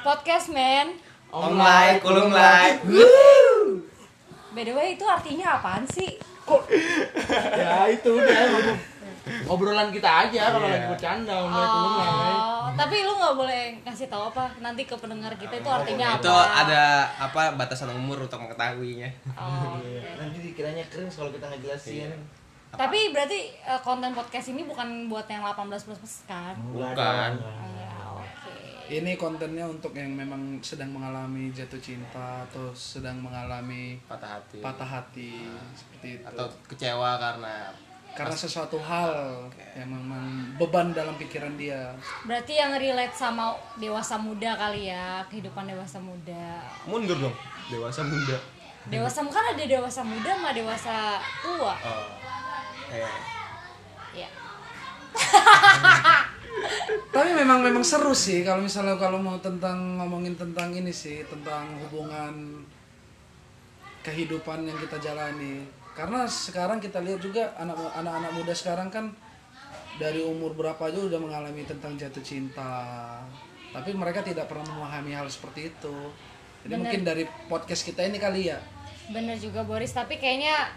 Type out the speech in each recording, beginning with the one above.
podcast men. Kulung Lai. By the way itu artinya apaan sih? ya itu udah obrolan kita aja kalau Iya. lagi bercanda Lai kulung Lai. Oh, tapi lu nggak boleh ngasih tahu apa nanti ke pendengar kita itu artinya apa? Itu ada apa batasan umur untuk mengetahuinya. Oh, Iya, oke. nanti dikiranya keren kalau kita ngejelasin Tapi berarti eh, konten podcast ini bukan buat yang 18 plus plus kan? Bukan. Ya, oke. Ini kontennya untuk yang memang sedang mengalami jatuh cinta atau sedang mengalami Patah hati. patah hati seperti itu. Atau kecewa karena Karena sesuatu hal yang memang beban dalam pikiran dia. Berarti yang relate sama dewasa muda kali ya, kehidupan dewasa muda. mundur dong. Dewasa muda. Dewasa kan ada dewasa muda sama dewasa tua. Oh. Eh, Ya. Tapi memang memang seru sih kalau misalnya kalau mau tentang ngomongin tentang ini sih tentang hubungan kehidupan yang kita jalani. Karena sekarang kita lihat juga anak anak-anak muda sekarang kan dari umur berapa aja udah mengalami tentang jatuh cinta. Tapi mereka tidak pernah memahami hal seperti itu. Jadi Bener. mungkin dari podcast kita ini kali ya. Bener juga Boris, tapi kayaknya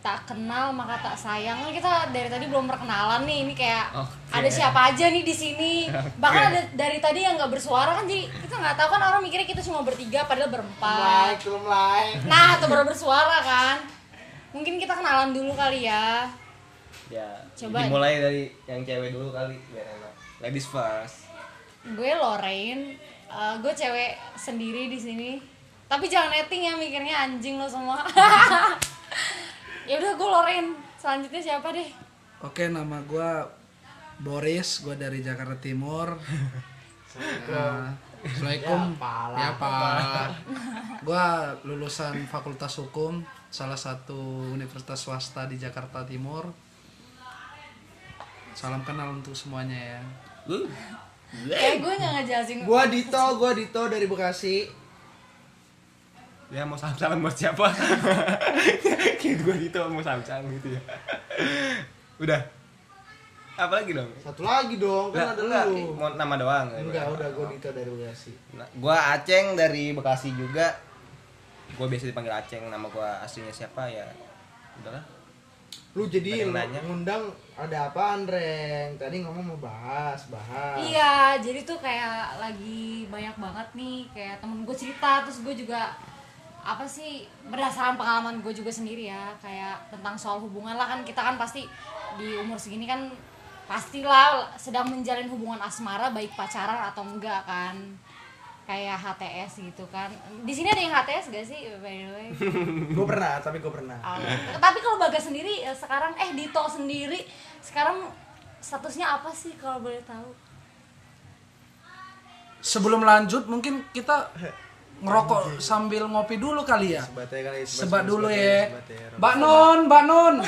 tak kenal maka tak sayang kan kita dari tadi belum perkenalan nih ini kayak Oke. ada siapa aja nih di sini bahkan ada dari tadi yang nggak bersuara kan jadi kita nggak tahu kan orang mikirnya kita cuma bertiga padahal berempat nah atau baru bersuara kan mungkin kita kenalan dulu kali ya ya. Coba. Dimulai dari yang cewek dulu kali biar enak. Ladies first. gue Lorraine eh, gue cewek sendiri di sini tapi jangan netting ya mikirnya anjing lo semua ya udah gue Lorraine selanjutnya siapa deh Oke, nama gua Boris, gua dari Jakarta Timur. Nah, Assalamualaikum. Ya, Pak. Gua lulusan Fakultas Hukum, salah satu universitas swasta di Jakarta Timur. Salam kenal untuk semuanya ya. Uh. kayak gue nggak ngejelasin gua Dito gua Dito dari Bekasi Ya mau salam-salam buat siapa? Kayak gue gitu mau salam-salam gitu ya. Udah. Apa lagi dong? satu lagi dong kan ada enggak, lu mau nama doang. enggak udah gua Dito dari Bekasi Nah, gua Aceng dari Bekasi juga. Gua biasa dipanggil Aceng, nama gua aslinya siapa ya? Udahlah. lu jadi lu ngundang ada apaan Reng tadi ngomong mau bahas bahas iya jadi tuh kayak lagi banyak banget nih kayak temen gue cerita terus gue juga apa sih berdasarkan pengalaman gue juga sendiri ya kayak tentang soal hubungan lah kan kita kan pasti di umur segini kan pastilah sedang menjalin hubungan asmara baik pacaran atau enggak kan. Kayak HTS gitu kan. Di sini ada yang HTS gak sih by the way? Gua pernah tapi gua pernah. Ah, tapi kalau Bagas sendiri eh, sekarang eh Dito sendiri sekarang statusnya apa sih kalau boleh tahu? Sebelum lanjut mungkin kita ngerokok sambil ngopi dulu kali ya. sebat ya kali Sebat dulu sebat ya. sebat ya. Mbak Non, Mbak Non.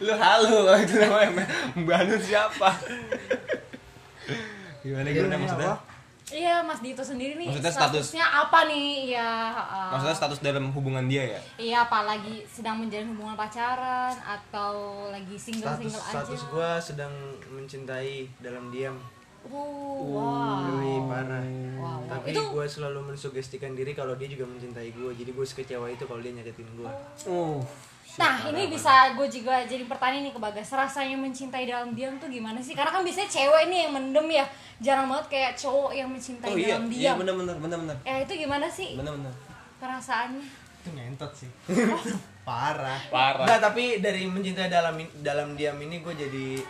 Lu halu itu namanya. Mbak Nur siapa? Gimana gimana maksudnya? Iya Mas Dito sendiri nih Maksudnya status- statusnya apa nih ya uh, Maksudnya status dalam hubungan dia ya? iya apalagi sedang menjalin hubungan pacaran atau lagi single status single aja status gua sedang mencintai dalam diam wow Yoi, parah wow, wow. tapi itu gue selalu mensugestikan diri kalau dia juga mencintai gue jadi gue sekecewa itu kalau dia nyakitin gue Uh. Nah ini bisa gue juga jadi pertanyaan nih ke Bagas Rasanya mencintai dalam diam tuh gimana sih? Karena kan biasanya cewek nih yang mendem ya Jarang banget kayak cowok yang mencintai Oh iya, dalam iya diam benar-benar benar-benar. Ya itu gimana sih Benar-benar. perasaannya? itu ngentot sih parah Parah. Nggak, tapi dari mencintai dalam dalam diam ini gue jadi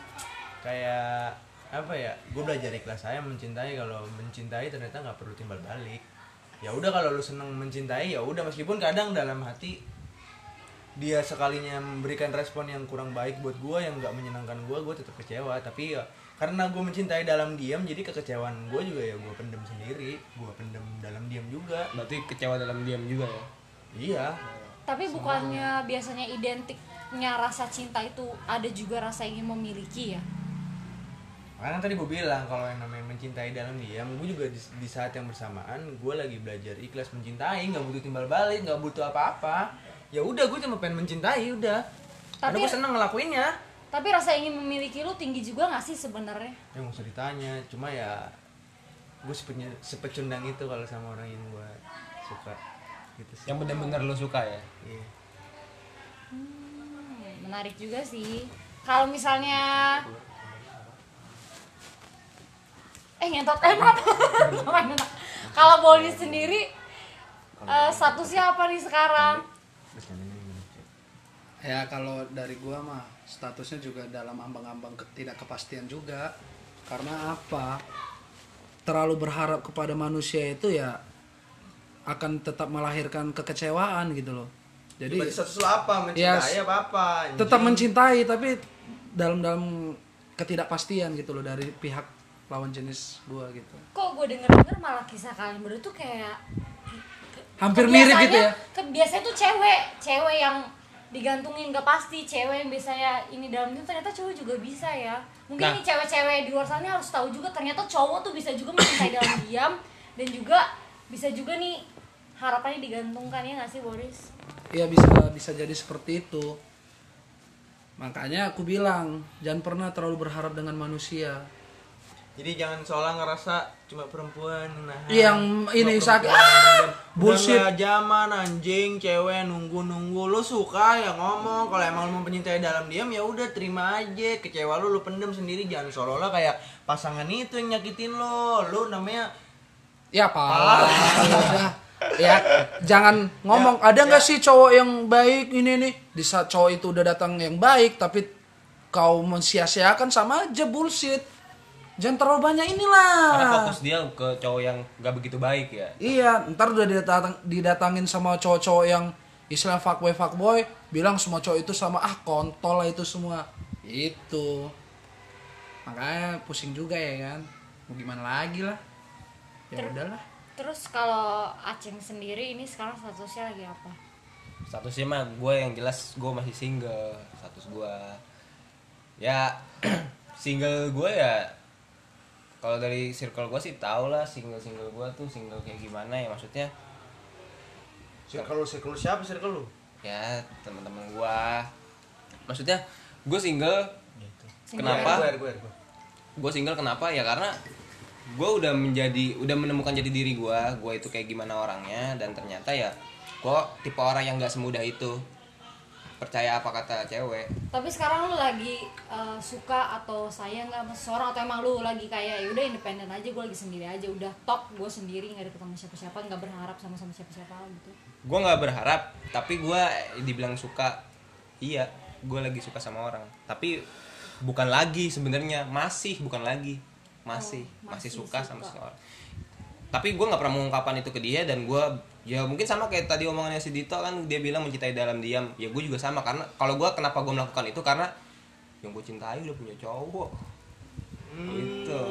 kayak apa ya? Gue belajar ikhlas saya mencintai. Kalau mencintai ternyata nggak perlu timbal balik. Ya udah kalau lu seneng mencintai ya udah. Meskipun kadang dalam hati dia sekalinya memberikan respon yang kurang baik buat gue yang nggak menyenangkan gue gue tetap kecewa. Tapi ya karena gue mencintai dalam diam jadi kekecewaan gue juga ya gue pendem sendiri. Gue pendem dalam diam juga. Berarti kecewa dalam diam juga ya? iya. Tapi bukannya biasanya identiknya rasa cinta itu ada juga rasa ingin memiliki ya? Karena tadi gue bilang kalau yang namanya mencintai dalam diam, gue juga di, di saat yang bersamaan gue lagi belajar ikhlas mencintai, nggak butuh timbal balik, nggak butuh apa-apa. Ya udah gue cuma pengen mencintai udah. Karena Tapi- gue seneng ngelakuinnya. Tapi rasa ingin memiliki lu tinggi juga gak sih sebenarnya? Ya nggak usah ditanya, cuma ya gue sepecundang itu kalau sama orang yang gue suka gitu sih yang benar-benar lo suka ya Iya. Hmm, menarik juga sih kalau misalnya eh ngentot eh maaf. kalau Boli sendiri eh, statusnya apa nih sekarang Ya kalau dari gua mah statusnya juga dalam ambang-ambang ketidakkepastian juga. Karena apa? Terlalu berharap kepada manusia itu ya akan tetap melahirkan kekecewaan gitu loh. Jadi Berarti status lo apa mencintai Yes. apa apa tetap mencintai tapi dalam dalam ketidakpastian gitu loh dari pihak lawan jenis gua gitu. kok gue denger denger malah kisah kalian berdua tuh kayak Hampir mirip gitu ya. Ke, biasanya tuh cewek, cewek yang digantungin gak pasti, cewek yang biasanya ini dalam itu ternyata cowok juga bisa ya. Mungkin Nah. cewek-cewek di luar sana harus tahu juga ternyata cowok tuh bisa juga mencintai dalam diam dan juga bisa juga nih harapannya digantungkan ya gak sih Boris? Iya bisa bisa jadi seperti itu. Makanya aku bilang jangan pernah terlalu berharap dengan manusia. Jadi jangan seolah ngerasa cuma perempuan yang nahan Yang ini sakit. Ah, bullshit. Zaman anjing cewek nunggu nunggu lu suka ya ngomong kalau emang lu mau pencintai dalam diam ya udah terima aja kecewa lu lu pendem sendiri jangan seolah-olah kayak pasangan itu yang nyakitin lo lu namanya Ya. Udah. Ya jangan ngomong. Ada nggak sih cowok yang baik ini nih? Di saat cowok itu udah datang yang baik tapi kau mensia-siakan sama aja bullshit. Jangan terlalu banyak karena inilah. fokus dia ke cowok yang gak begitu baik ya Iya, ntar udah didatang, didatangin sama cowok-cowok yang istilah fuckboy fuckboy, bilang semua cowok itu sama ah kontol lah itu semua. Itu. Makanya pusing juga ya kan. Mau gimana lagi lah. Ya Ter- udahlah. Terus kalau Aceng sendiri ini sekarang statusnya lagi apa? statusnya mah gue yang jelas gue masih single status gue ya single gue ya kalau dari circle gue sih tau lah single single gue tuh single kayak gimana ya maksudnya circle lu circle siapa circle lu? Ya teman-teman gue maksudnya gue single. Single Kenapa? gue single kenapa? Ya karena gue udah menjadi udah menemukan jati diri gue gue itu kayak gimana orangnya dan ternyata ya gue tipe orang yang gak semudah itu percaya apa kata cewek. Tapi sekarang lu lagi eh, suka atau sayang nggak sama seseorang atau emang lu lagi kayak ya udah independen aja gue lagi sendiri aja udah top gue sendiri nggak ada ketemu siapa-siapa nggak berharap sama sama siapa-siapa gitu. gue nggak berharap tapi gue dibilang suka. Iya gue lagi suka sama orang. Tapi bukan lagi sebenarnya masih bukan lagi. Masih Oh, masih, masih suka, sama suka. seseorang. Tapi gue nggak pernah mengungkapkan itu ke dia dan gue ya mungkin sama kayak tadi omongannya si Dito kan dia bilang mencintai dalam diam. Ya gue juga sama karena kalau gue kenapa gue melakukan itu? Karena yang gue cintai udah punya cowok. Gitu.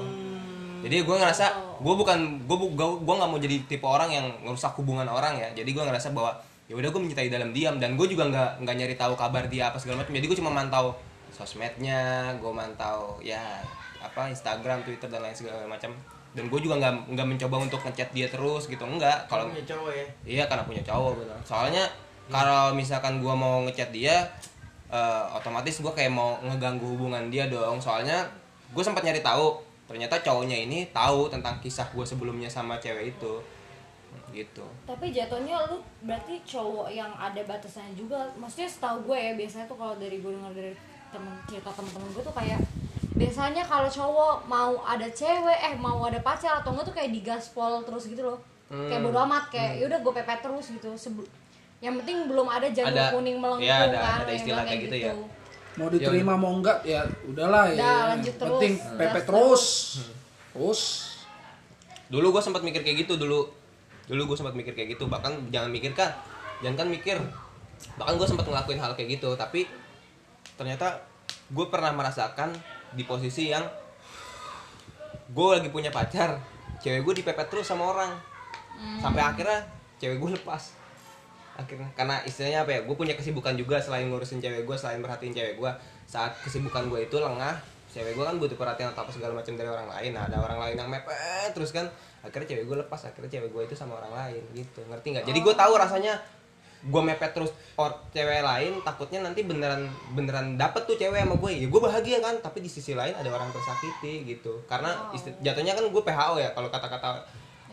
Jadi gue ngerasa gue bukan gue gue nggak mau jadi tipe orang yang ngerusak hubungan orang ya. Jadi gue ngerasa bahwa ya udah gue mencintai dalam diam dan gue juga nggak nggak nyari tahu kabar dia apa segala macam. Jadi gue cuma mantau sosmednya gue mantau ya apa Instagram Twitter dan lain segala macam dan gue juga nggak nggak mencoba untuk ngechat dia terus gitu enggak kalau punya cowok ya Iya karena punya cowok bener. Soalnya kalau misalkan gua mau ngechat dia eh, otomatis gua kayak mau ngeganggu hubungan dia dong. Soalnya gue sempat nyari tahu ternyata cowoknya ini tahu tentang kisah gue sebelumnya sama cewek itu gitu Tapi jatuhnya lu berarti cowok yang ada batasannya juga. Maksudnya setahu gue ya biasanya tuh kalau dari gue dengar dari temen cerita temen-temen gue tuh kayak biasanya kalau cowok mau ada cewek eh mau ada pacar atau enggak tuh kayak digaspol terus gitu loh. Kayak bodo amat kayak yaudah gue pepet terus gitu. Sebel- yang penting belum ada Ada- kuning melengkung iya, ada- kan ada istilah kayak gitu ya. Mau diterima mau enggak ya udahlah ya. Udah, lanjut terus. Penting Gas pepet terus. terus. Terus. dulu gue sempat mikir kayak gitu dulu dulu gue sempat mikir kayak gitu bahkan jangan mikir kan jangan kan mikir bahkan gue sempat ngelakuin hal kayak gitu tapi ternyata gue pernah merasakan di posisi yang gue lagi punya pacar cewek gue dipepet terus sama orang. Sampai akhirnya cewek gue lepas. Akhirnya karena istilahnya apa ya gue punya kesibukan juga selain ngurusin cewek gue selain merhatiin cewek gue saat kesibukan gue itu lengah cewek gue kan butuh perhatian atau apa segala macam dari orang lain. Nah, ada orang lain yang mepet terus kan akhirnya cewek gue lepas akhirnya cewek gue itu sama orang lain gitu. Ngerti nggak? Jadi gue tahu rasanya gue mepet terus. Or cewek lain takutnya nanti beneran beneran dapet tuh cewek sama gue ya gue bahagia kan tapi di sisi lain ada orang tersakiti gitu. Karena Oh. jatuhnya kan gue PHO ya kalau kata-kata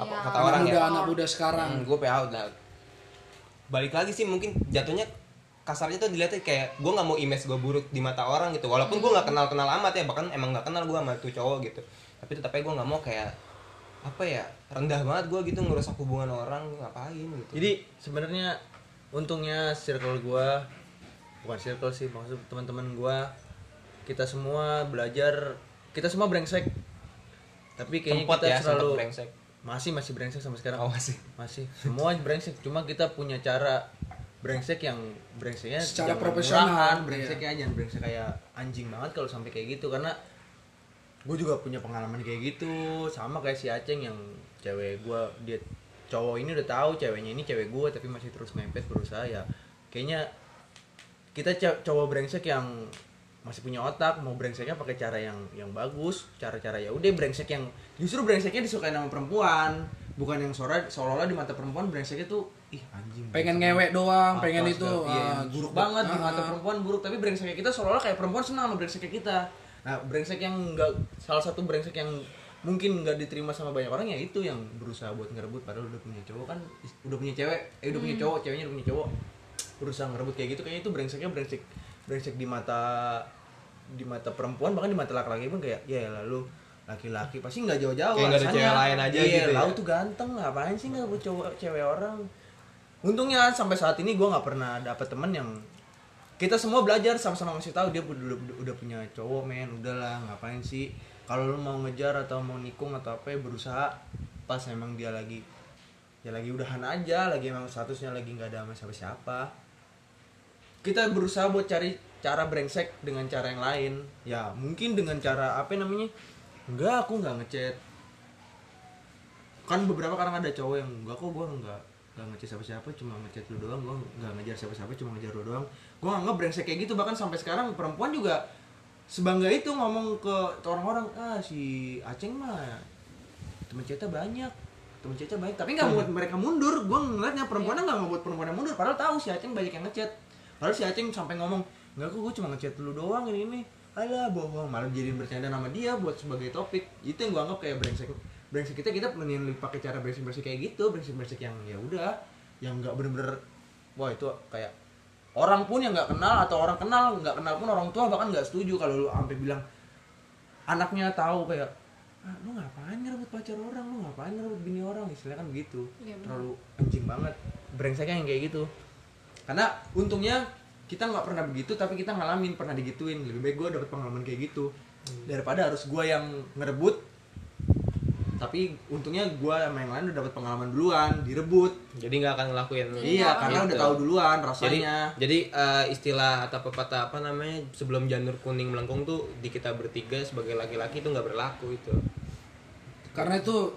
apa Iya. kata anak orang muda ya anak muda sekarang. Hmm, gue PHO nah balik lagi sih mungkin jatuhnya kasarnya tuh dilihatnya kayak gue nggak mau image gue buruk di mata orang gitu. Walaupun gue nggak kenal kenal amat ya bahkan emang nggak kenal gue sama tuh cowok gitu. Tapi tetap aja gue nggak mau kayak apa ya rendah banget gue gitu ngerusak hubungan orang ngapain gitu. Jadi sebenarnya untungnya circle gua bukan circle sih maksud teman-teman gua kita semua belajar kita semua brengsek. Tapi kayaknya Sempet kita ya, selalu brengsek. masih masih brengsek sampai sekarang. Oh, masih. Masih. Semua brengsek cuma kita punya cara brengsek yang brengseknya Secara profesional, murahan, iya. brengseknya jangan brengsek kayak anjing banget kalau sampai kayak gitu karena gue juga punya pengalaman kayak gitu sama kayak si Aceng yang cewek gue dia cowok ini udah tahu ceweknya ini cewek gue tapi masih terus mepet berusaha ya kayaknya kita cowok brengsek yang masih punya otak mau brengseknya pakai cara yang yang bagus cara-cara ya udah brengsek yang justru brengseknya disukai sama perempuan bukan yang seolah seolah-olah di mata perempuan brengseknya tuh ih anjing pengen ngewek doang Apa pengen itu segala- iya, ah, buruk banget di ah, mata ah. perempuan buruk tapi brengseknya kita seolah-olah kayak perempuan senang sama brengseknya kita nah brengsek yang enggak salah satu brengsek yang mungkin nggak diterima sama banyak orang ya itu yang berusaha buat ngerebut. Padahal udah punya cowok kan udah punya cewek eh udah punya cowok ceweknya udah punya cowok. Berusaha ngerebut kayak gitu kayaknya itu brengseknya brengsek brengsek di mata di mata perempuan bahkan di mata laki-laki pun kayak ya lalu laki-laki pasti nggak jauh-jauh Kayak nggak ada cewek lain aja Iya, gitu ya. tuh ganteng ngapain sih nggak buat cowok cewek orang? Untungnya sampai saat ini gue nggak pernah dapet temen yang kita semua belajar sama-sama ngasih tahu dia udah, udah, udah punya cowok men udahlah ngapain sih kalau lu mau ngejar atau mau nikung atau apa ya berusaha pas emang dia lagi ya lagi udahan aja lagi emang statusnya lagi nggak ada sama siapa siapa kita berusaha buat cari cara brengsek dengan cara yang lain. Ya mungkin dengan cara apa namanya? Enggak aku nggak ngechat. Kan beberapa kadang ada cowok yang enggak kok gue enggak enggak ngechat siapa siapa cuma ngechat lu doang. Gue nggak ngejar siapa siapa cuma ngejar lu doang. Gue nggak brengsek kayak gitu. Bahkan sampai sekarang perempuan juga sebangga itu ngomong ke orang-orang ah si Aceng mah temen cerita banyak temen cerita banyak. Tapi nggak buat mereka mundur. Gue ngeliatnya perempuannya nggak mau buat perempuan yang mundur. Padahal tahu si Aceng banyak yang ngechat. Padahal si Aceng sampai ngomong nggak kok gue cuma ngechat lu doang ini ini. Alah bohong. Malah jadiin bercanda nama dia buat sebagai topik. Itu yang gue anggap kayak brengsek. Brengsek kita kita mending pakai cara brengsek brengsek kayak gitu. Brengsek brengsek yang ya udah yang nggak bener-bener wah itu kayak orang pun yang nggak kenal atau orang kenal nggak kenal pun orang tua bahkan nggak setuju kalau lu sampai bilang anaknya tahu kayak ah, lu ngapain ngerebut pacar orang? Lu ngapain ngerebut bini orang? Istilahnya kan begitu benar. terlalu anjing banget. Brengseknya yang kayak gitu. Karena untungnya kita nggak pernah begitu tapi kita ngalamin pernah digituin. Lebih baik gue dapet pengalaman kayak gitu. Daripada harus gue yang ngerebut tapi untungnya gue sama yang lain udah dapet pengalaman duluan direbut jadi nggak akan ngelakuin iya karena Gitu. udah tahu duluan jadi rasanya jadi eh, istilah atau pepatah apa namanya sebelum janur kuning melengkung tuh di kita bertiga sebagai laki-laki itu nggak berlaku itu karena itu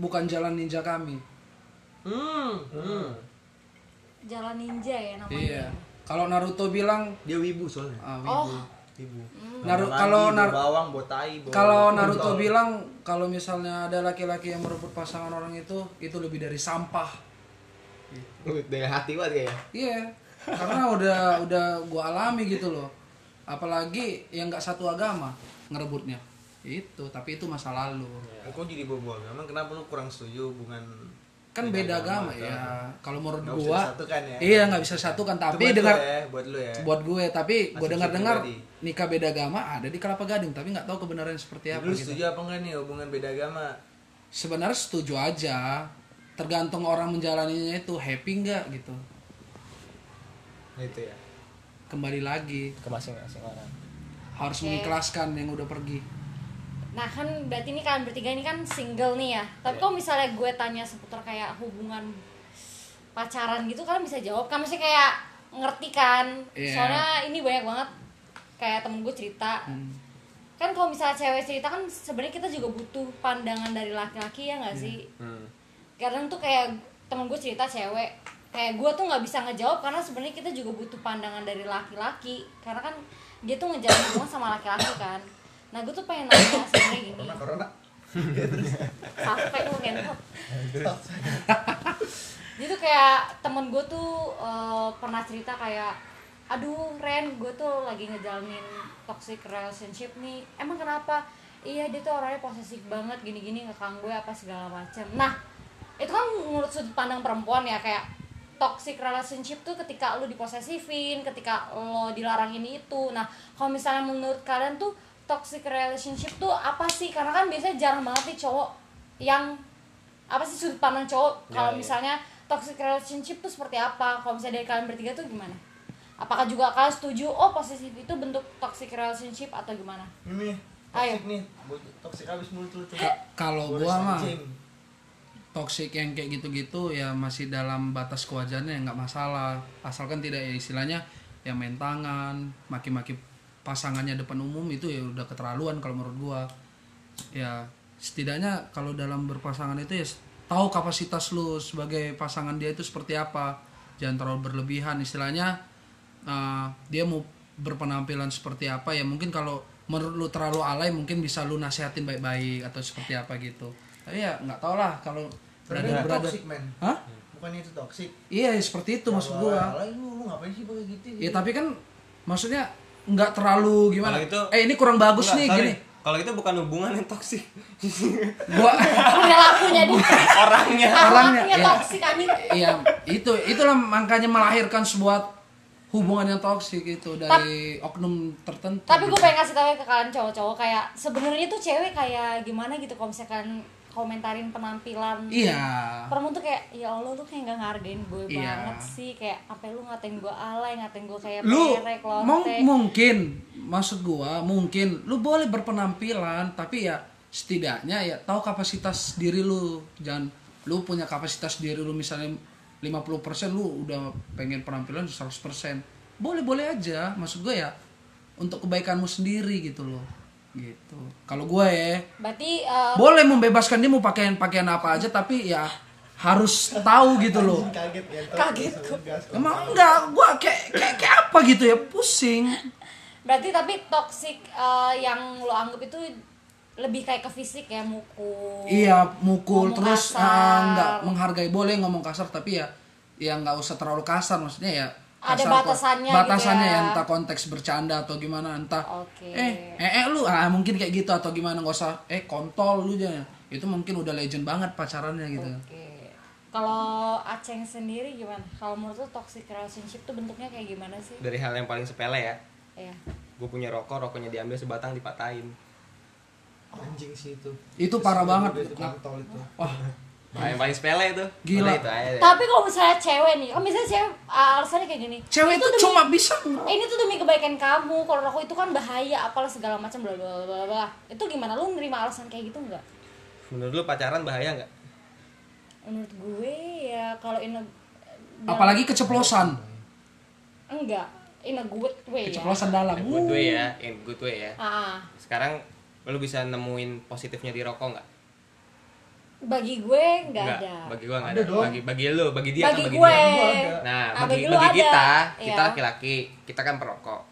bukan jalan ninja kami hmm, hmm. jalan ninja ya namanya iya kalau Naruto bilang dia wibu soalnya ah, Oh. wibu. Naru- kalau Nar- bawang bawa tai bawa kalau. Naruto bilang kalau misalnya ada laki-laki yang merebut pasangan orang itu itu lebih dari sampah. Dari hati banget ya iya karena udah udah gua alami gitu loh. Apalagi yang nggak satu agama ngerebutnya. Itu tapi itu masa lalu. Kok jadi bawa agama kenapa lu kurang setuju hubungan kan beda agama ya. kalau menurut bisa gua disatukan ya. iya nggak bisa satukan tapi dengar ya, buat lu ya. buat gue tapi gue Asumsi dengar dengar pribadi. nikah beda agama ada di kelapa gading tapi nggak tahu kebenaran seperti apa lu gitu. setuju apa enggak nih hubungan beda agama? Sebenarnya setuju aja. Tergantung orang menjalaninya itu happy nggak gitu. Itu ya. Kembali lagi. Ke masing-masing orang. Harus Oke. mengikhlaskan yang udah pergi Nah kan berarti ini kalian bertiga ini kan single nih ya. Tapi kalau misalnya gue tanya seputar kayak hubungan pacaran gitu kalian bisa jawab kan maksudnya kayak ngerti kan. Iya. Soalnya ini banyak banget kayak temen gue cerita. Kan kalau misalnya cewek cerita kan sebenarnya kita juga butuh pandangan dari laki-laki ya nggak sih? hmm. Kadang tuh kayak temen gue cerita cewek kayak gue tuh nggak bisa ngejawab karena sebenarnya kita juga butuh pandangan dari laki-laki karena kan dia tuh ngejalin hubungan sama laki-laki kan nah gue tuh pengen nanya sebenarnya gini. Corona? Sampai gue ngentot jadi tuh kayak temen gue tuh eh, pernah cerita kayak aduh Ren gue tuh lagi ngejalanin toxic relationship nih. Emang kenapa? Iya dia tuh orangnya posesif banget gini-gini ngekang gue apa segala macam nah itu kan menurut sudut pandang perempuan ya kayak toxic relationship tuh ketika lu diposesifin ketika lo dilarang ini itu. Nah kalau misalnya menurut kalian tuh toxic relationship tuh apa sih? Karena kan biasanya jarang banget nih cowok yang apa sih sudut pandang cowok? Kalau ya. misalnya toxic relationship tuh seperti apa? Kalau misalnya dari kalian bertiga tuh gimana? Apakah juga kalian setuju oh posesif itu bentuk toxic relationship atau gimana? Ini Ayo. toxic nih, Bu- toxic abis mulut lu tuh. Ka- kalau gua mah toxic yang kayak gitu-gitu ya masih dalam batas kewajarannya ya nggak masalah. Asalkan tidak ya istilahnya ya main tangan maki-maki pasangannya depan umum itu ya udah keterlaluan kalau menurut gua ya setidaknya kalau dalam berpasangan itu ya tahu kapasitas lu sebagai pasangan dia itu seperti apa jangan terlalu berlebihan istilahnya uh, dia mau berpenampilan seperti apa ya mungkin kalau menurut lu terlalu alay mungkin bisa lu nasihatin baik-baik atau seperti apa gitu tapi ya nggak tau lah kalau berada berada. Hah? Bukannya itu toxic. iya ya seperti itu maksud gua Alay lu, lu ngapain sih pakai gitu? ya tapi kan maksudnya nggak terlalu gimana itu- eh ini kurang bagus Enggak, nih sorry. gini Kalau itu bukan hubungan yang toksik. gua perilakunya dia Orangnya. Orangnya, ya. anjing Iya, itu itulah makanya melahirkan sebuah hubungan yang toksik itu dari oknum tertentu. tapi gue gitu. pengen kasih tahu ke kalian cowok-cowok kayak sebenarnya tuh cewek kayak gimana gitu kalau misalkan komentarin penampilan Iya. perempuan tuh kayak ya allah lu kayak nggak ngargain gue Iya. banget sih kayak apa lu ngatain gue alay ngatain gue kayak Lu perek lonte mungkin maksud gua mungkin lu boleh berpenampilan tapi ya setidaknya ya tahu kapasitas diri lu. Jangan lu punya kapasitas diri lu misalnya 50% lu udah pengen penampilan 100%. Boleh-boleh aja maksud gua ya untuk kebaikanmu sendiri gitu loh. Gitu. Kalau gua ya. Berarti eh, boleh membebaskan dia mau pakaian pakaian apa aja tapi ya harus tahu gitu loh. Kaget ya. Kaget. emang enggak gua kayak kayak kayak apa gitu ya? Pusing. Berarti tapi toxic eh, yang lo anggap itu lebih kayak ke fisik ya mukul. Iya mukul Ngomong terus kasar. ah, enggak menghargai. Boleh ngomong kasar tapi ya ya nggak usah terlalu kasar. Maksudnya ya Ada kasar kok. batasannya gitu batasannya ya. ya entah konteks bercanda atau gimana entah Oke. eh eh, eh, lu ah mungkin kayak gitu atau gimana nggak usah eh kontol lu aja itu mungkin udah legend banget pacarannya gitu Oke. Kalau Aceng sendiri gimana? Kalau menurut lo toxic relationship tuh bentuknya kayak gimana sih? Dari hal yang paling sepele ya. Iya. Gue punya rokok, rokoknya diambil sebatang dipatahin. Anjing sih itu. Itu parah banget. Itu kontol itu. wah yang paling sepele itu. Gila. Udah itu aja deh. Tapi kalau misalnya cewek nih, kalau misalnya cewek ah, alasannya kayak gini. cewek itu demi- cuma bisa Eh, ini tuh demi kebaikan kamu. Kalau rokok itu kan bahaya, apalah segala macam bla bla bla bla, bla. Itu gimana? Lu nerima alasan kayak gitu nggak? Menurut lu pacaran bahaya nggak? Menurut gue ya kalau in a, apalagi keceplosan enggak in a good way ya. keceplosan dalam In good way ya, in good way ya. Ah, Sekarang lu bisa nemuin positifnya di rokok nggak? Bagi gue nggak ada. Bagi gua nggak Ada ada. Bagi bagi lu, bagi dia Bagi kan bagi gue. dia. Nah, Ah, bagi, bagi bagi ada. kita, kita Iya. laki-laki, kita kan perokok.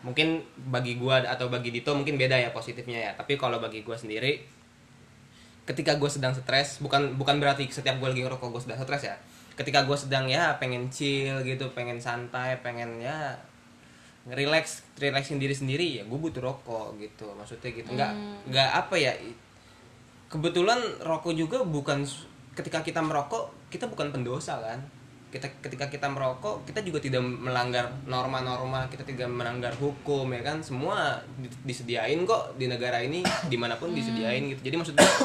Mungkin bagi gua atau bagi Dito mungkin beda ya positifnya ya. Tapi kalau bagi gua sendiri ketika gua sedang stres, bukan bukan berarti setiap gua lagi ngerokok gua sedang stres ya. Ketika gua sedang ya pengen chill gitu, pengen santai, pengen ya relax, relaxin diri sendiri ya gue butuh rokok gitu. Maksudnya gitu. Nggak nggak apa ya kebetulan rokok juga bukan ketika kita merokok kita bukan pendosa kan? Kita ketika kita merokok kita juga tidak melanggar norma-norma kita tidak melanggar hukum ya kan? Semua di- disediain kok di negara ini di mana pun disediain gitu. Jadi maksudnya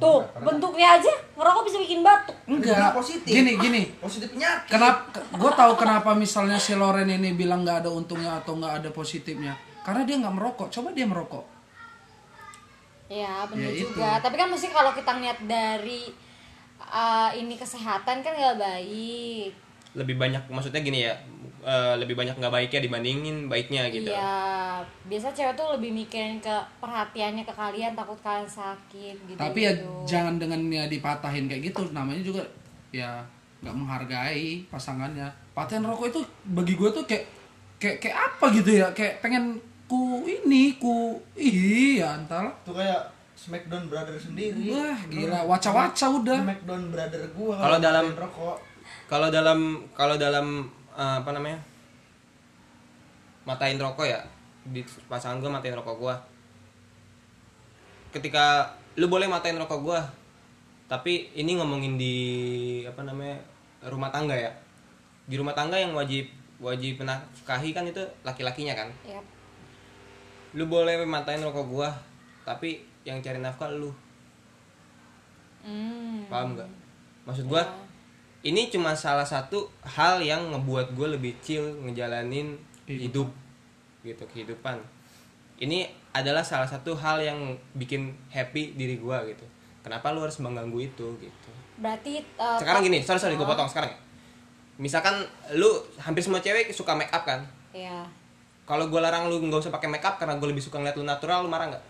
Tuh, bentuknya aja ngerokok bisa bikin batuk. enggak. Positif. gini gini. Positif penyakit. kenapa gue tahu kenapa misalnya si Loren ini bilang nggak ada untungnya atau nggak ada positifnya. Karena dia nggak merokok. Coba dia merokok Ya, benar Ya, itu. juga. Tapi kan mesti kalau kita niat dari uh, ini kesehatan kan nggak baik. lebih banyak maksudnya gini ya eh, lebih banyak nggak baiknya dibandingin baiknya gitu Iya, biasa cewek tuh lebih mikirin ke perhatiannya ke kalian takut kalian sakit gitu. tapi ya jangan dengan ya dipatahin kayak gitu namanya juga ya nggak menghargai pasangannya patahin rokok itu bagi gue tuh kayak kayak kayak apa gitu ya kayak pengen ku ini ku iya entahlah Tuh kayak Smackdown brother sendiri. Wah, gila, waca-waca udah. Smackdown brother gua Kalau dalam- rokok. kalau dalam kalau dalam eh, apa namanya? Matain rokok ya? Di pasangan gue matain rokok gue ketika lu boleh matain rokok gue tapi ini ngomongin di apa namanya rumah tangga ya. Di rumah tangga yang wajib wajib menafkahi kan itu laki-lakinya kan? Yap. Lu boleh matain rokok gue tapi yang cari nafkah lu. Hmm. paham nggak? Maksud gue ini cuma salah satu hal yang ngebuat gue lebih chill ngejalanin hidup gitu kehidupan. Ini adalah salah satu hal yang bikin happy diri gue gitu. Kenapa lu harus mengganggu itu gitu? Berarti uh, sekarang gini sorry sorry gue potong sekarang. Misalkan lu hampir semua cewek suka make up kan? Iya. Kalau gue larang lu nggak usah pakai make up karena gue lebih suka ngeliat lu natural lu marah nggak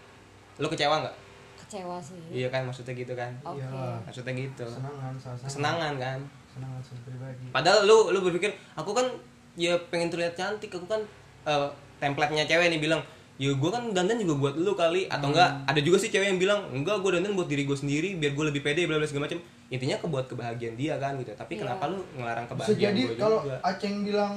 lu kecewa nggak Kecewa sih. iya kan maksudnya gitu kan Oke. Iyalah. maksudnya gitu kesenangan kesenangan kan kesenangan pribadi Padahal lu lu berpikir aku kan ya pengen terlihat cantik, aku kan eh, template-nya cewek nih bilang, "Ya gue kan dandan juga buat lu kali." Atau enggak, ada juga sih cewek yang bilang, "Enggak, gue dandan buat diri gue sendiri biar gue lebih pede bla bla segala macam." Intinya kebuat kebahagiaan dia kan gitu. Tapi Iya. kenapa lu ngelarang bisa kebahagiaan jadi gue kalau juga? Aceng bilang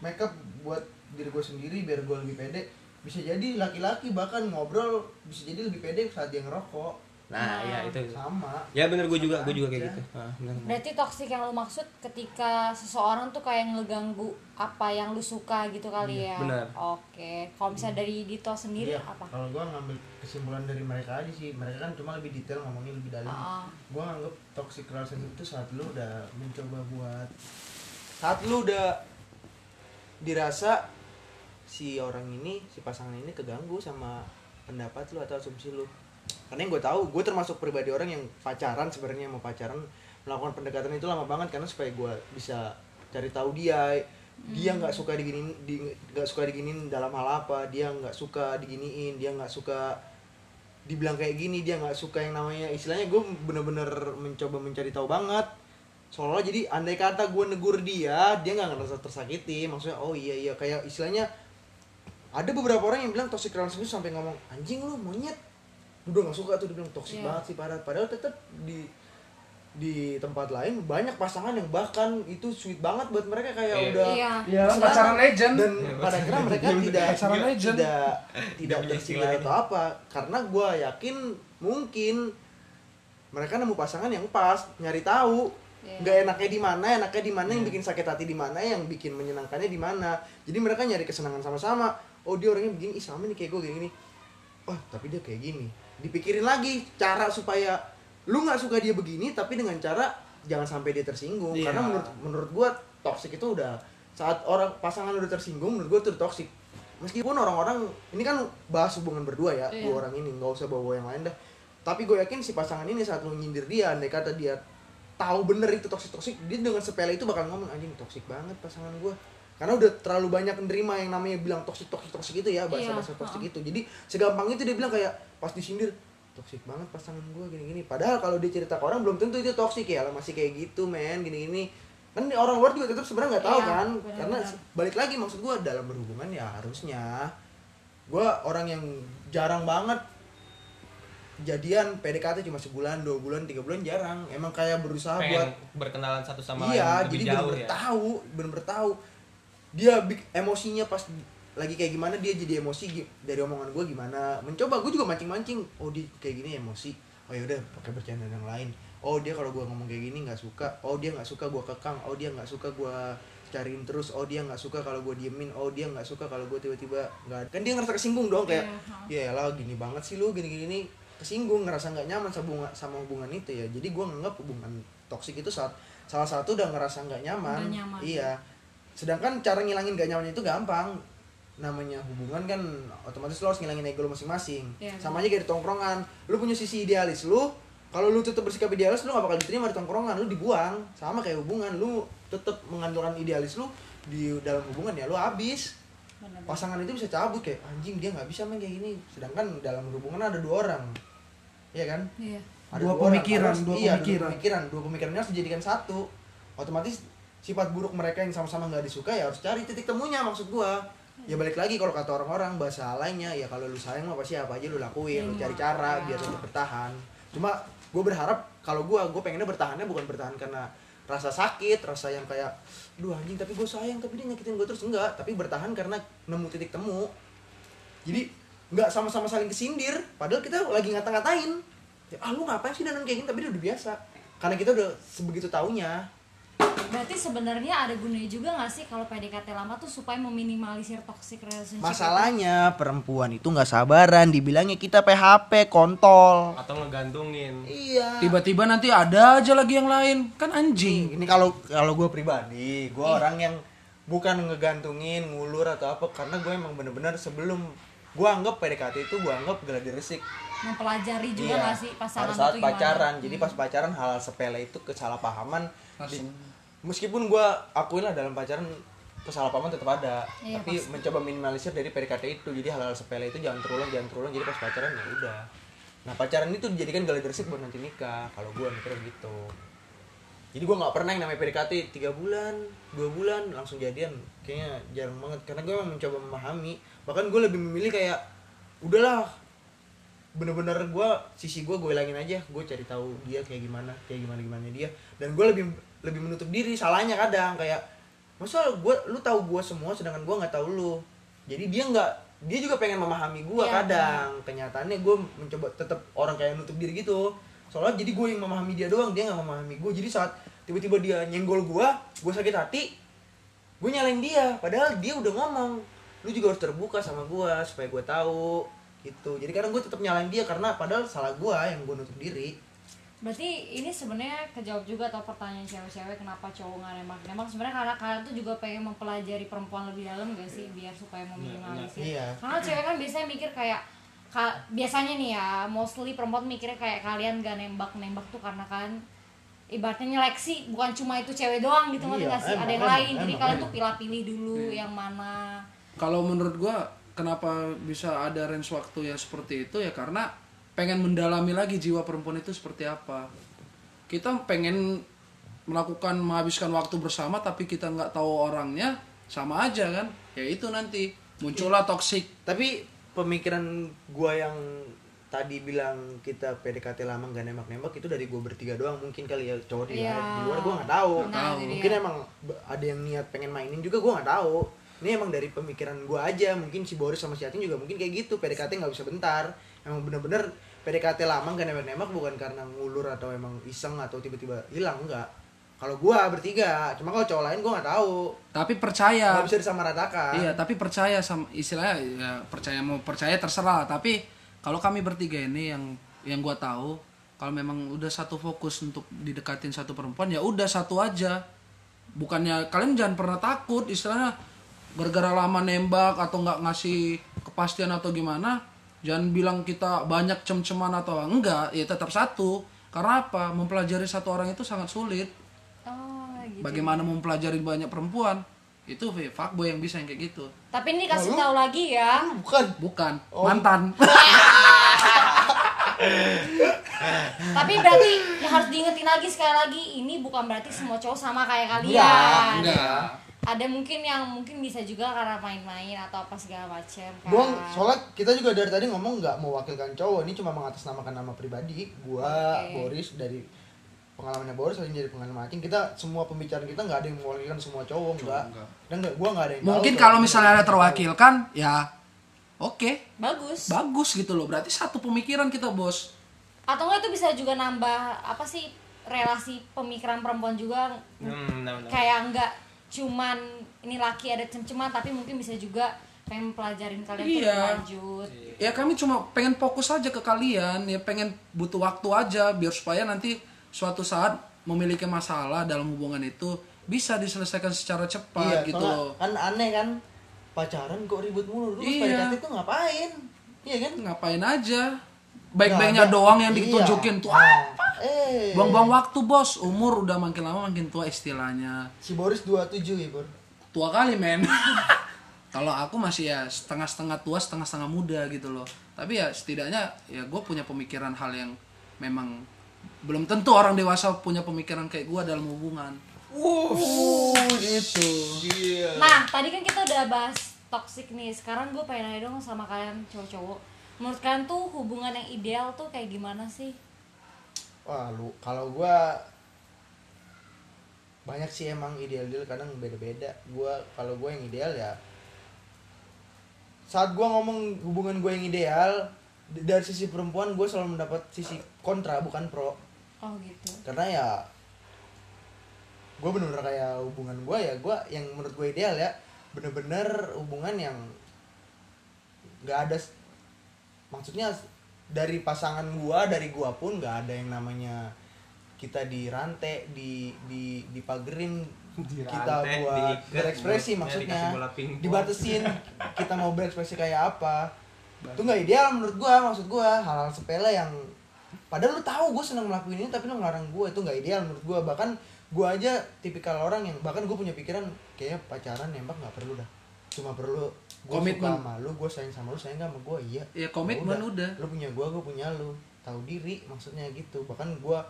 makeup buat diri gue sendiri biar gue lebih pede bisa jadi laki-laki bahkan ngobrol bisa jadi lebih pede saat dia ngerokok Nah, ya itu. sama Ya bener gue juga, gue juga kayak gitu. Ah, bener. Berarti toxic yang lu maksud ketika seseorang tuh kayak ngeganggu apa yang lu suka gitu kali ya. benar. Oke. Kalau misalnya dari Dito sendiri Iya, apa? kalau gue ngambil kesimpulan dari mereka aja sih mereka kan cuma lebih detail ngomongin lebih dalam Ah. gue nganggep toxic relationship itu saat lu udah mencoba buat saat lu udah dirasa si orang ini si pasangan ini keganggu sama pendapat lu atau asumsi lu. Karena yang gue tahu gue termasuk pribadi orang yang pacaran sebenarnya mau pacaran melakukan pendekatan itu lama banget karena supaya gue bisa cari tahu dia. Dia nggak suka diginin di nggak suka diginin dalam hal apa dia nggak suka diginiin dia nggak suka dibilang kayak gini dia nggak suka yang namanya istilahnya gue bener-bener mencoba mencari tahu banget. Soalnya jadi andai kata gue negur dia dia nggak ngerasa tersakiti maksudnya oh iya iya kayak istilahnya ada beberapa orang yang bilang toxic relationship sampai ngomong anjing lu monyet lu udah nggak suka tuh dia bilang toxic Iya. banget sih padahal padahal tetap di di tempat lain banyak pasangan yang bahkan itu sweet banget buat mereka kayak Iya. udah Iya. Iya, Senang. pacaran legend. dan pada akhirnya mereka tidak Pacaran legend. tidak tidak tersindir istilah atau apa karena gue yakin mungkin mereka nemu pasangan yang pas nyari tahu Iya. nggak enaknya di mana enaknya di mana yang bikin sakit hati di mana yang bikin menyenangkannya di mana jadi mereka nyari kesenangan sama-sama oh dia orangnya begini ih sama nih kayak gue gini gini oh tapi dia kayak gini. Dipikirin lagi cara supaya lu nggak suka dia begini tapi dengan cara jangan sampai dia tersinggung. Iya. karena menurut menurut gua toxic itu udah saat orang pasangan udah tersinggung menurut gua itu udah toxic. Meskipun orang-orang ini kan bahas hubungan berdua ya Iya. dua orang ini nggak usah bawa yang lain dah. Tapi gue yakin si pasangan ini saat lu nyindir dia andai kata dia tahu bener itu toxic toxic dia dengan sepele itu bakal ngomong anjing toxic banget pasangan gua karena udah terlalu banyak menerima yang namanya bilang toxic toxic toxic itu ya bahasa bahasa Iya, ha. itu jadi segampang itu dia bilang kayak pas disindir toxic banget pasangan gue gini-gini padahal kalau dia cerita ke orang belum tentu itu toxic ya masih kayak gitu men gini-gini kan orang luar juga tetap sebenarnya nggak tahu Iya, kan benar-benar. karena balik lagi maksud gue dalam berhubungan ya harusnya gue orang yang jarang banget jadian PDKT cuma sebulan dua bulan tiga bulan jarang emang kayak berusaha buat pengen berkenalan satu sama iya lain lebih jadi jauh bener-bener ya. tahu bener-bener tahu dia bik- emosinya pas lagi kayak gimana dia jadi emosi dari omongan gue gimana. Mencoba gue juga mancing-mancing. Oh dia kayak gini emosi. Oh yaudah pakai bercanda yang lain. Oh dia kalau gue ngomong kayak gini nggak suka. Oh dia nggak suka gue kekang. Oh dia nggak suka gue cariin terus. Oh dia nggak suka kalau gue diemin. Oh dia nggak suka kalau gue tiba-tiba nggak kan dia ngerasa kesinggung dong kayak ya lah gini banget sih lu gini-gini. Kesinggung ngerasa nggak nyaman sama hubungan, sama hubungan itu ya. Jadi gue nganggap hubungan toksik itu saat salah satu udah ngerasa nggak nyaman. Nyaman. iya sedangkan cara ngilangin gak nyaman itu gampang. Namanya hubungan kan otomatis lo harus ngilangin ego lo masing-masing. Iya, sama aja kayak di tongkrongan. Lu punya sisi idealis lu kalau lu tetap bersikap idealis lu gak bakal diterima di tongkrongan. Lu dibuang. Sama kayak hubungan. Lu tetap mengandalkan idealis lu di dalam hubungan ya lu habis. Benar-benar. pasangan itu bisa cabut kayak anjing dia nggak bisa main kayak gini. Sedangkan dalam hubungan ada dua orang. Iya kan? Iya. ada Dua orang, pemikiran, dua iya, pemikiran. dua pemikiran. Dua pemikirannya harus dijadikan satu. Otomatis sifat buruk mereka yang sama-sama nggak disuka ya harus cari titik temunya maksud gua. Ya balik lagi kalau kata orang-orang bahasa lainnya ya kalau lu sayang mah pasti apa aja lu lakuin lu cari cara biar tetap bertahan. Cuma gue berharap kalau gue gue pengennya bertahannya bukan bertahan karena rasa sakit rasa yang kayak duh anjing tapi gue sayang tapi dia nyakitin gue terus. Enggak tapi bertahan karena nemu titik temu. Jadi nggak sama-sama saling kesindir padahal kita lagi ngata-ngatain. Ya, ah lu ngapain sih dandan kayak gini? Tapi dia udah biasa. Karena kita udah sebegitu taunya Berarti sebenarnya ada gunanya juga nggak sih kalau PDKT lama tuh supaya meminimalisir toxic relationship? itu? masalahnya perempuan itu nggak sabaran dibilangnya kita PHP kontol atau ngegantungin iya Tiba-tiba nanti ada aja lagi yang lain. Kan anjing. ini kalau kalau gue pribadi gue orang yang bukan ngegantungin ngulur atau apa karena gue emang bener-bener sebelum gue anggap PDKT itu gue anggap gladi resik mempelajari juga Iya. nggak sih pasangan pada saat itu gimana? Hmm. pacaran jadi pas pacaran hal sepele itu kesalahpahaman Langsung. Di- meskipun gue akuin lah dalam pacaran kesalahpahaman tetap ada. Iya, tapi mencoba minimalisir dari PDKT itu. Jadi hal-hal sepele itu jangan terulang jangan terulang. Jadi pas pacaran ya udah. Nah pacaran itu dijadikan gladi resik buat nanti nikah. Kalau gue mikirnya gitu. Jadi gue nggak pernah yang namanya PDKT tiga bulan dua bulan langsung jadian. Kayaknya jarang banget. Karena gue memang mencoba memahami. Bahkan gue lebih memilih kayak udahlah bener-bener gue sisi gue gue hilangin aja. Gue cari tahu dia kayak gimana kayak gimana gimana dia. Dan gue lebih lebih menutup diri salahnya kadang kayak masa gue lu tahu gue semua sedangkan gue nggak tahu lu? Jadi dia nggak dia juga pengen memahami gue Iya, kadang. Kenyataannya gue mencoba tetap orang kayak nutup diri gitu. Soalnya jadi gue yang memahami dia doang dia nggak memahami gue jadi saat tiba-tiba dia nyenggol gue gue sakit hati gue nyalain dia. Padahal dia udah ngomong lu juga harus terbuka sama gue supaya gue tahu gitu. Jadi kadang gue tetap nyalain dia karena padahal salah gue yang gue nutup diri Berarti ini sebenarnya kejawab juga atau pertanyaan cewek-cewek kenapa cowok nggak nembak nembak sebenarnya karena kalian tuh juga pengen mempelajari perempuan lebih dalam gak sih biar supaya meminimalisir. Iya. Karena cewek kan biasanya mikir kayak ka- biasanya nih ya mostly perempuan mikirnya kayak kalian gak nembak nembak tuh karena kan ibaratnya nyeleksi bukan cuma itu cewek doang gitu Iya, nggak sih ada yang emang, lain jadi emang, kalian emang. tuh pilih-pilih dulu yang mana Kalau menurut gua kenapa bisa ada range waktu yang seperti itu ya karena pengen mendalami lagi jiwa perempuan itu seperti apa. Kita pengen melakukan menghabiskan waktu bersama tapi kita nggak tahu orangnya sama aja kan. Ya itu nanti muncullah toxic. tapi pemikiran gue yang tadi bilang kita PDKT lama gak nembak-nembak itu dari gue bertiga doang mungkin kali ya cowok di, Iya. di luar gue nggak tahu Nah, mungkin dia. emang ada yang niat pengen mainin juga gue nggak tahu ini emang dari pemikiran gue aja mungkin si Boris sama si Atin juga mungkin kayak gitu PDKT nggak bisa bentar emang bener-bener PDKT lama gak nembak-nembak bukan karena ngulur atau emang iseng atau tiba-tiba hilang enggak kalau gue bertiga cuma kalau cowok lain gue nggak tahu Tapi percaya. nggak bisa disamaratakan Iya, tapi percaya sama istilahnya ya percaya mau percaya terserah. Tapi kalau kami bertiga ini yang yang gua tahu kalau memang udah satu fokus untuk didekatin satu perempuan ya udah satu aja. Bukannya kalian jangan pernah takut istilahnya gara-gara lama nembak atau nggak ngasih kepastian atau gimana. Jangan bilang kita banyak cem-ceman atau enggak, ya tetap satu. Karena apa? Mempelajari satu orang itu sangat sulit. oh gitu Bagaimana mempelajari banyak perempuan? Itu ya, fuckboy yang bisa yang kayak gitu. tapi ini kasih tahu lagi ya bukan Bukan, mantan. Tapi berarti yang harus diingetin lagi sekali lagi ini bukan berarti semua cowok sama kayak kalian. Enggak, enggak. Ada mungkin yang mungkin bisa juga karena main-main atau apa segala macem kan. Gua soalnya kita juga dari tadi ngomong nggak mewakilkan cowok, ini cuma mengatasnamakan nama pribadi. Gua, Oke. Boris dari pengalamannya Boris sering jadi pengalaman Acing. Kita semua pembicaraan kita nggak ada yang mewakilkan semua cowok, enggak. enggak. Dan enggak, gua nggak ada yang Mungkin tahu kalau misalnya ada terwakilkan, ya oke, bagus. bagus gitu loh. Berarti satu pemikiran kita bos. Atau enggak itu bisa juga nambah apa sih relasi pemikiran perempuan juga Hmm, kayak enggak cuman ini laki ada cem-ceman tapi mungkin bisa juga pengen pelajarin kalian Iya. lanjut. Ya kami cuma pengen fokus aja ke kalian, ya pengen butuh waktu aja biar supaya nanti suatu saat memiliki masalah dalam hubungan itu bisa diselesaikan secara cepat Iya, gitu loh. kan aneh kan pacaran kok ribut mulu terus Iya. PDKT itu ngapain? Iya kan? Ngapain aja? Baik-baiknya doang yang Iya. ditunjukin tuh Nah, apa? Eh. Buang-buang waktu bos, umur udah makin lama makin tua istilahnya. Si Boris 27 ya, Bor. Tua kali men. Kalau aku masih ya setengah-setengah tua, setengah-setengah muda gitu loh. Tapi ya setidaknya ya gue punya pemikiran hal yang memang belum tentu orang dewasa punya pemikiran kayak gue dalam hubungan. Uh, Itu. Iya. Nah, tadi kan kita udah bahas toxic nih sekarang gue pengen nanya dong sama kalian cowok-cowok menurut kalian tuh hubungan yang ideal tuh kayak gimana sih Wah, lu kalau gua banyak sih emang ideal ideal kadang beda-beda. Gua kalau gua yang ideal ya saat gua ngomong hubungan gue yang ideal dari sisi perempuan gue selalu mendapat sisi kontra bukan pro oh gitu karena ya gue bener-bener kayak hubungan gue ya gue yang menurut gue ideal ya bener-bener hubungan yang nggak ada maksudnya dari pasangan gue dari gue pun nggak ada yang namanya kita dirantai di di dipagerin. Kita Dirantai, buat diikat, berekspresi maksudnya. dibatesin kita mau berekspresi kayak apa. Itu nggak ideal menurut gua maksud gua. Hal-hal sepele yang padahal lu tahu gue seneng ngelakuin ini tapi lu ngelarang gue itu nggak ideal menurut gua. Bahkan gua aja tipikal orang yang bahkan gue punya pikiran kayak pacaran nembak nggak perlu dah. Cuma perlu gue Komitmen. suka sama lu gue sayang sama lu sayang gak sama gue iya. Ya, komitmen udah. lu punya gue gue punya lu. Tahu diri maksudnya gitu. Bahkan gua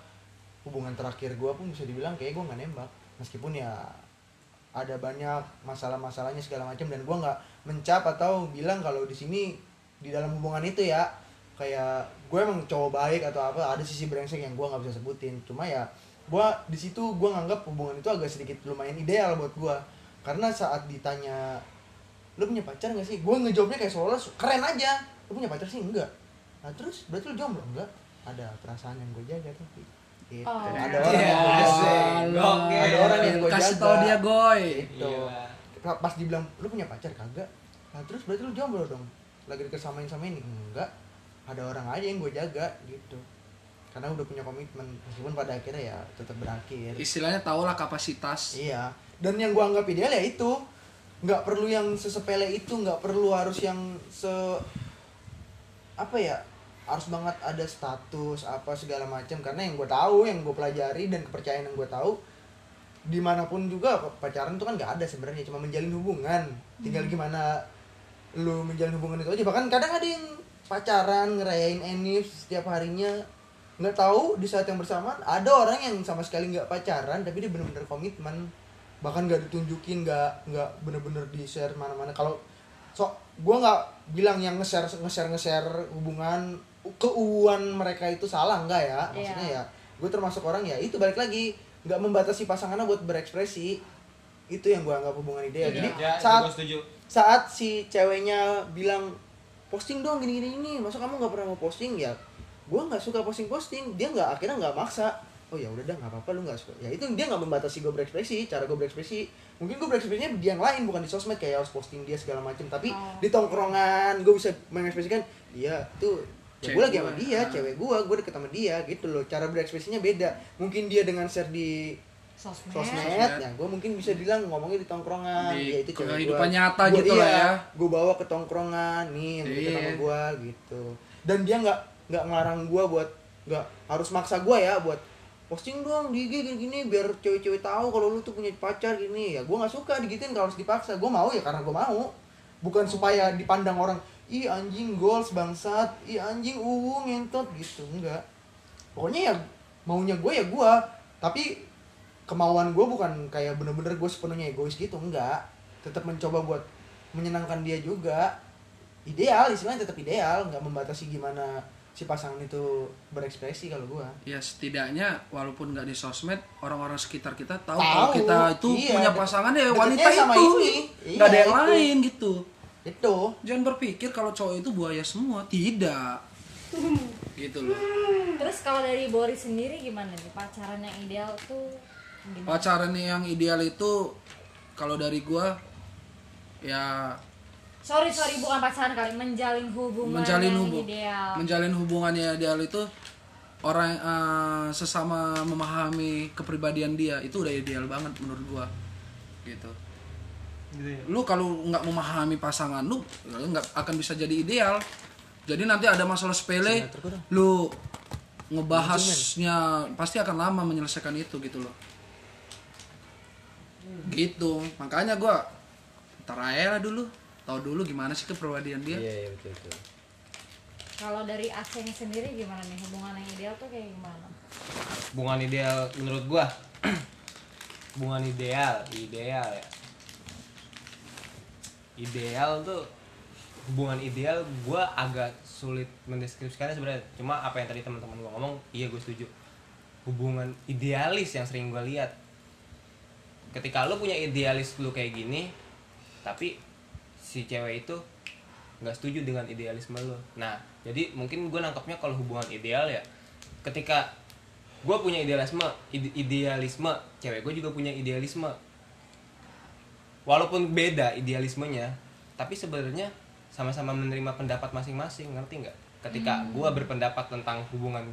hubungan terakhir gua pun bisa dibilang kayak gue nggak nembak. Meskipun ya ada banyak masalah-masalahnya segala macam dan gua nggak mencap atau bilang kalau di sini di dalam hubungan itu ya kayak gue emang cowok baik atau apa ada sisi brengsek yang gua nggak bisa sebutin. Cuma ya gua di situ gua nganggap hubungan itu agak sedikit lumayan ideal buat gua. Karena saat ditanya lu punya pacar gak sih gue ngejawabnya kayak seolah keren aja lu punya pacar sih enggak nah terus berarti lu jomblo enggak ada perasaan yang gue jaga tapi gitu. Oh. ada orang yang Iya, gue jaga asik. Gokil. ada orang yang gue jaga Kasih tau dia goy. gitu Iya. pas dibilang lu punya pacar kagak nah terus berarti lu jomblo dong lagi dikesamain sama ini enggak ada orang aja yang gue jaga gitu karena udah punya komitmen meskipun pada akhirnya ya tetap berakhir Istilahnya tau lah kapasitas. Iya. Dan yang gua anggap ideal ya itu. Nggak perlu yang sesepele itu, nggak perlu harus yang se apa ya? Harus banget ada status apa segala macam karena yang gue tahu, yang gue pelajari dan kepercayaan yang gue tahu di mana pun juga pacaran itu kan nggak ada sebenarnya cuma menjalin hubungan. Tinggal gimana lu menjalin hubungan itu aja. Bahkan kadang ada yang pacaran ngerayain enif setiap harinya nggak tahu di saat yang bersamaan ada orang yang sama sekali nggak pacaran tapi dia bener-bener komitmen bahkan nggak ditunjukin nggak nggak bener-bener di share mana-mana. Kalau so gue nggak bilang yang nge-share nge-share nge-share hubungan keuuan mereka itu salah enggak ya. Maksudnya Iya. ya gue termasuk orang ya itu balik lagi. Nggak membatasi pasangannya buat berekspresi. Itu yang gue anggap hubungan ideal jadi Ya, saat gua setuju. saat si ceweknya bilang posting dong gini gini ini masa kamu nggak pernah mau posting? Ya gue nggak suka posting posting dia nggak akhirnya nggak maksa oh ya udah dah nggak apa apa lu nggak suka ya itu dia nggak membatasi gue berekspresi cara gue berekspresi mungkin gue berekspresinya di yang lain bukan di sosmed kayak harus posting dia segala macam tapi Oh. di tongkrongan gue bisa mengekspresikan dia tuh ya Cewek gue lagi sama dia Ah. cewek gue gue deket sama dia gitu loh cara berekspresinya beda mungkin dia dengan share di sosmed, sosmed ya gue mungkin bisa bilang ngomongnya di tongkrongan Di ya itu cewek kehidupan gua. nyata Gua- gitu lah iya, ya. gue bawa ke tongkrongan nih yang deket sama Iya. gue gitu dan dia nggak nggak ngelarang gue buat nggak harus maksa gue ya buat posting dong di IG gini, gini biar cewek-cewek tahu kalau lu tuh punya pacar gini. Ya gue nggak suka digituin kalau harus dipaksa. Gue mau ya karena gue mau. Bukan supaya dipandang orang ih anjing goals bangsat. Ih anjing uwu ngentot. Gitu enggak. Pokoknya ya maunya gue ya gue tapi kemauan gue bukan kayak bener-bener gue sepenuhnya egois gitu enggak. Tetap mencoba buat menyenangkan dia juga. Ideal istilahnya tetap ideal. Nggak membatasi gimana si pasangan itu berekspresi kalau gue Ya setidaknya walaupun nggak di sosmed orang-orang sekitar kita tahu, Tahu, kalau kita itu iya, punya pasangan ya wanita sama itu ini. nggak ada Iya, yang itu. lain gitu. itu Jangan berpikir kalau cowok itu buaya semua, tidak. gitu loh. terus kalau dari Boris sendiri gimana nih pacaran yang ideal tuh gimana? Pacaran yang ideal itu kalau dari gua ya sorry sorry bukan pacaran kali menjalin hubungan menjalin yang hubung ideal. menjalin hubungannya ideal itu orang eh, sesama memahami kepribadian dia itu udah ideal banget menurut gua. Gitu. Lu kalau nggak memahami pasangan lu lu nggak akan bisa jadi ideal. Jadi nanti ada masalah sepele lu ngebahasnya pasti akan lama menyelesaikan itu gitu loh. Gitu. Makanya gua lah dulu tahu dulu gimana sih kepribadian dia? Iya iya betul betul. Kalau dari Aceh sendiri gimana nih? Hubungan yang ideal tuh kayak gimana? Hubungan ideal menurut gua hubungan ideal ideal ya. Ideal tuh hubungan ideal gue agak sulit mendeskripsikannya sebenarnya. Cuma apa yang tadi teman-teman gue ngomong iya gue setuju. Hubungan idealis yang sering gue lihat. Ketika lu punya idealis lu kayak gini tapi si cewek itu nggak setuju dengan idealisme lu nah jadi mungkin gue nangkapnya kalau hubungan ideal ya ketika gue punya idealisme ide- idealisme cewek gue juga punya idealisme. Walaupun beda idealismenya tapi sebenarnya sama-sama menerima pendapat masing-masing ngerti nggak? Ketika gua berpendapat tentang hubungan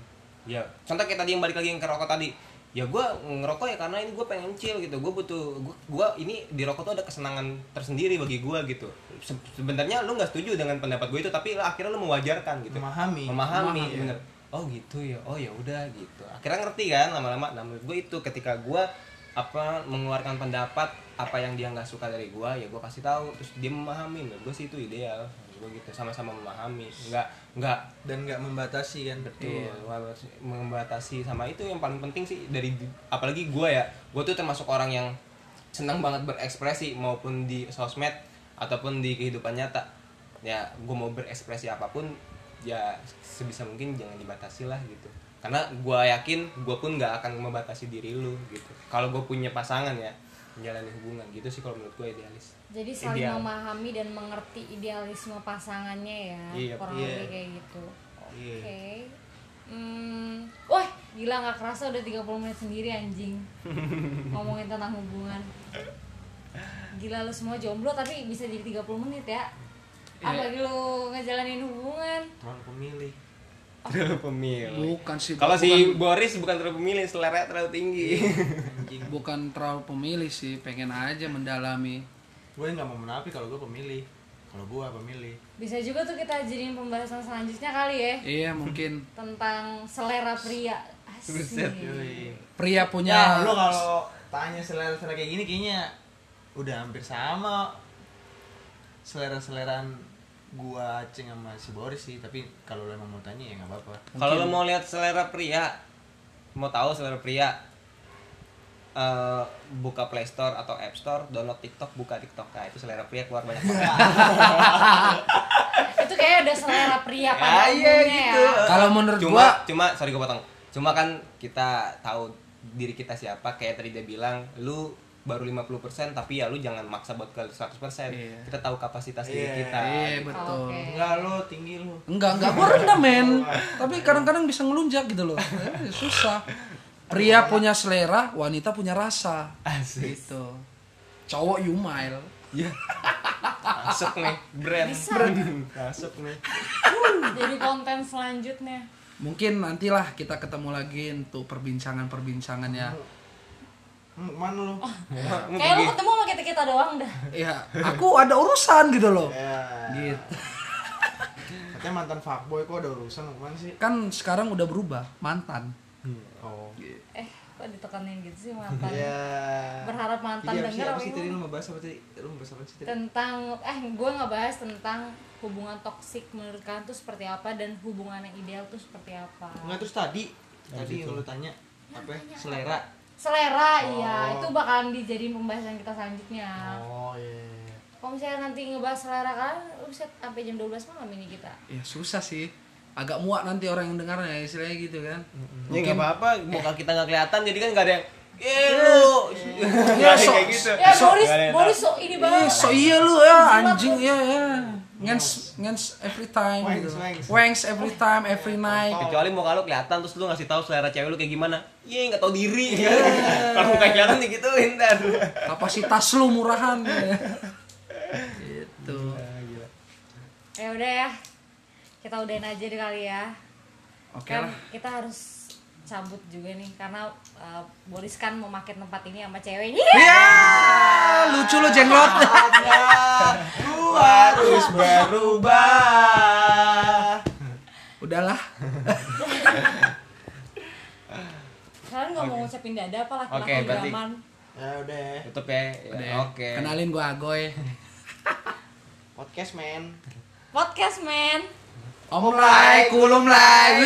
ya contoh kayak tadi yang balik lagi yang ke rokok tadi ya gua ngerokok ya karena ini gue pengen chill gitu. Gue butuh gua, gua ini di rokok tuh ada kesenangan tersendiri bagi gua gitu. Se- sebenarnya lu nggak setuju dengan pendapat gue itu tapi lah akhirnya lu mewajarkan gitu. Memahami. memahami Memahami, bener. oh gitu ya. Oh ya udah gitu. Akhirnya ngerti kan lama-lama. Nah menurut gue itu ketika gue apa mengeluarkan pendapat apa yang dia nggak suka dari gue ya gue kasih tahu. Terus dia memahami. Menurut gue sih itu ideal gue gitu sama-sama memahami nggak nggak dan nggak membatasi kan? Betul membatasi sama itu yang paling penting sih dari apalagi gue ya gue tuh termasuk orang yang senang banget berekspresi maupun di sosmed ataupun di kehidupan nyata. Ya gue mau berekspresi apa pun ya sebisa mungkin jangan dibatasi lah gitu. Karena gue yakin gue pun nggak akan membatasi diri lu gitu. Kalau gue punya pasangan ya menjalani hubungan gitu sih kalau menurut gue idealis Jadi saling Ideal. memahami dan mengerti idealisme pasangannya ya, Iya, kurang iya. lebih kayak gitu. Oke. Iya. Hmm, wah gila nggak kerasa udah 30 menit sendiri anjing ngomongin tentang hubungan. Gila lu semua jomblo tapi bisa jadi 30 menit ya. Iya. Apalagi lu ngejalanin hubungan. Terlalu pemilih terlalu pemilih. Bukan sih kalau bukan, si Boris bukan terlalu pemilih selera terlalu tinggi. Anjing. Bukan terlalu pemilih sih pengen aja mendalami. Gue nggak mau menapi kalau gue pemilih. Kalau gue pemilih. Bisa juga tuh kita jadiin pembahasan selanjutnya kali ya. Iya mungkin. Tentang selera pria. Buset, Asik. Pria ya punya lo kalau tanya selera selera kayak gini kayaknya udah hampir sama. Selera seleraan gua aceng sama si Boris sih tapi kalau lo emang mau tanya ya nggak apa-apa Kalau lo mau lihat selera pria, mau tahu selera pria, eh, buka Play Store atau App Store, download TikTok, buka TikTok. Nah, itu selera pria keluar banyak banget. Itu kayak udah selera pria pada Ya, iya umumnya gitu. ya. Kalau menurut cuma, gua cuma sorry gue potong. Cuma kan kita tahu diri kita siapa, kayak tadi dia bilang, lu baru 50% tapi ya lu jangan maksa buat ke 100% Iya. kita tahu kapasitas diri Iya, kita. Iya betul. Oke. enggak lo tinggi lo. Enggak enggak gua rendah men. Tapi kadang-kadang bisa ngelunjak gitu loh. Eh, susah. Pria punya selera wanita punya rasa. Asik gitu. Cowok yumail ya masuk nih brand. Bisa. masuk nih. Jadi konten selanjutnya. mungkin nantilah kita ketemu lagi untuk perbincangan-perbincangan ya Hmm, mana lo Kayak lu ketemu sama kita kita doang dah. ya aku ada urusan gitu loh. Ya gitu. Katanya mantan fuckboy kok ada urusan ke mana sih? Kan sekarang udah berubah mantan. Oh. Eh, kok ditekanin gitu sih mantan? ya Berharap mantan Iya, apa sih, denger apa apa sih tadi lu mau bahas apa tadi? Lu mau bahas apa sih tadi? Tentang eh gue ngebahas tentang hubungan toksik menurut kalian tuh seperti apa dan hubungan yang ideal tuh seperti apa. Enggak terus tadi. Tadi yang lu tanya apa ya? Selera iya, Oh. itu bakalan dijadiin pembahasan kita selanjutnya. oh iya Kalau misalnya nanti ngebahas selera lu bisa sampai jam 12 malam ini kita. ya susah sih. Agak muak nanti orang yang dengarnya istilahnya gitu kan. Ya nggak apa-apa, muka kita nggak kelihatan jadi kan nggak ada yang Eh. lu, Ya, so- kayak gitu. Ya Boris, Boris so ini banget. So iya lu ya anjing ya ya ngens ngens every time Wangs, gitu wangs. wangs every time every night Kecuali muka lu kelihatan terus lu ngasih tahu selera cewek lu kayak gimana. Iya nggak tahu diri. Kalau muka kelihatan digituin dan. kapasitas lu murahan gitu Ya udah ya. Kita udahin aja deh kali ya. oke kan lah kita harus cabut juga nih karena uh, Boris kan mau makin tempat ini sama ceweknya. ya lucu lu jenglot lu harus berubah udahlah Kalian nggak mau ngucapin dada apa laki-laki Oke, berarti- zaman? ya udah Tutup ya. Ya, Udah, Oke. kenalin gua Agoy podcast men Podcast man. Om Lai, kulum Lai.